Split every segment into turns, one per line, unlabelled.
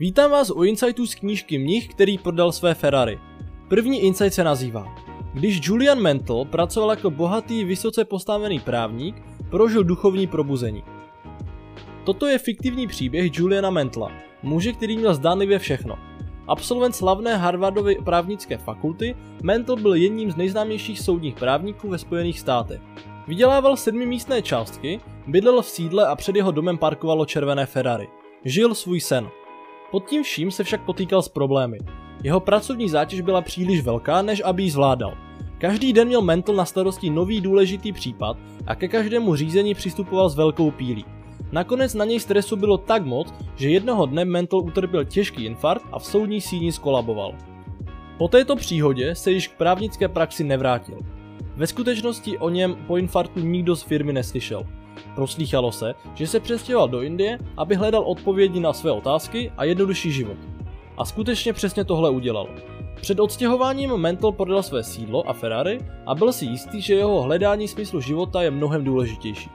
Vítám vás u insightů z knížky Mnich, který prodal své Ferrari. První insight se nazývá Když Julian Mantle pracoval jako bohatý, vysoce postavený právník, prožil duchovní probuzení. Toto je fiktivní příběh Juliana Mantla, muže, který měl zdánlivě všechno. Absolvent slavné Harvardovy právnické fakulty, Mantle byl jedním z nejznámějších soudních právníků ve Spojených státech. Vydělával sedmimístné částky, bydlel v sídle a před jeho domem parkovalo červené Ferrari. Žil svůj sen. Pod tím vším se však potýkal s problémy. Jeho pracovní zátěž byla příliš velká, než aby ji zvládal. Každý den měl Mental na starosti nový důležitý případ a ke každému řízení přistupoval s velkou pílí. Nakonec na něj stresu bylo tak moc, že jednoho dne Mental utrpěl těžký infarkt a v soudní síni skolaboval. Po této příhodě se již k právnické praxi nevrátil. Ve skutečnosti o něm po infarktu nikdo z firmy neslyšel. Proslýchalo se, že se přestěhoval do Indie, aby hledal odpovědi na své otázky a jednodušší život. A skutečně přesně tohle udělal. Před odstěhováním Mental prodal své sídlo a Ferrari a byl si jistý, že jeho hledání smyslu života je mnohem důležitější.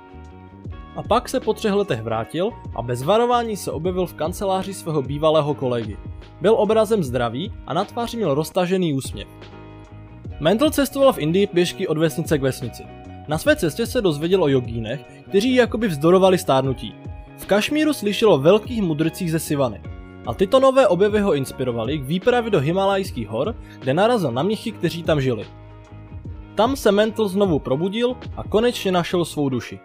A pak se po třech letech vrátil a bez varování se objevil v kanceláři svého bývalého kolegy. Byl obrazem zdravý a na tváři měl roztažený úsměv. Mental cestoval v Indii pěšky od vesnice k vesnici. Na své cestě se dozvěděl o jogínech, kteří jakoby vzdorovali stárnutí. V Kašmíru slyšel o velkých mudrcích ze Sivany. A tyto nové objevy ho inspirovaly k výpravě do Himalajských hor, kde narazil na mnichy, kteří tam žili. Tam se Mental znovu probudil a konečně našel svou duši.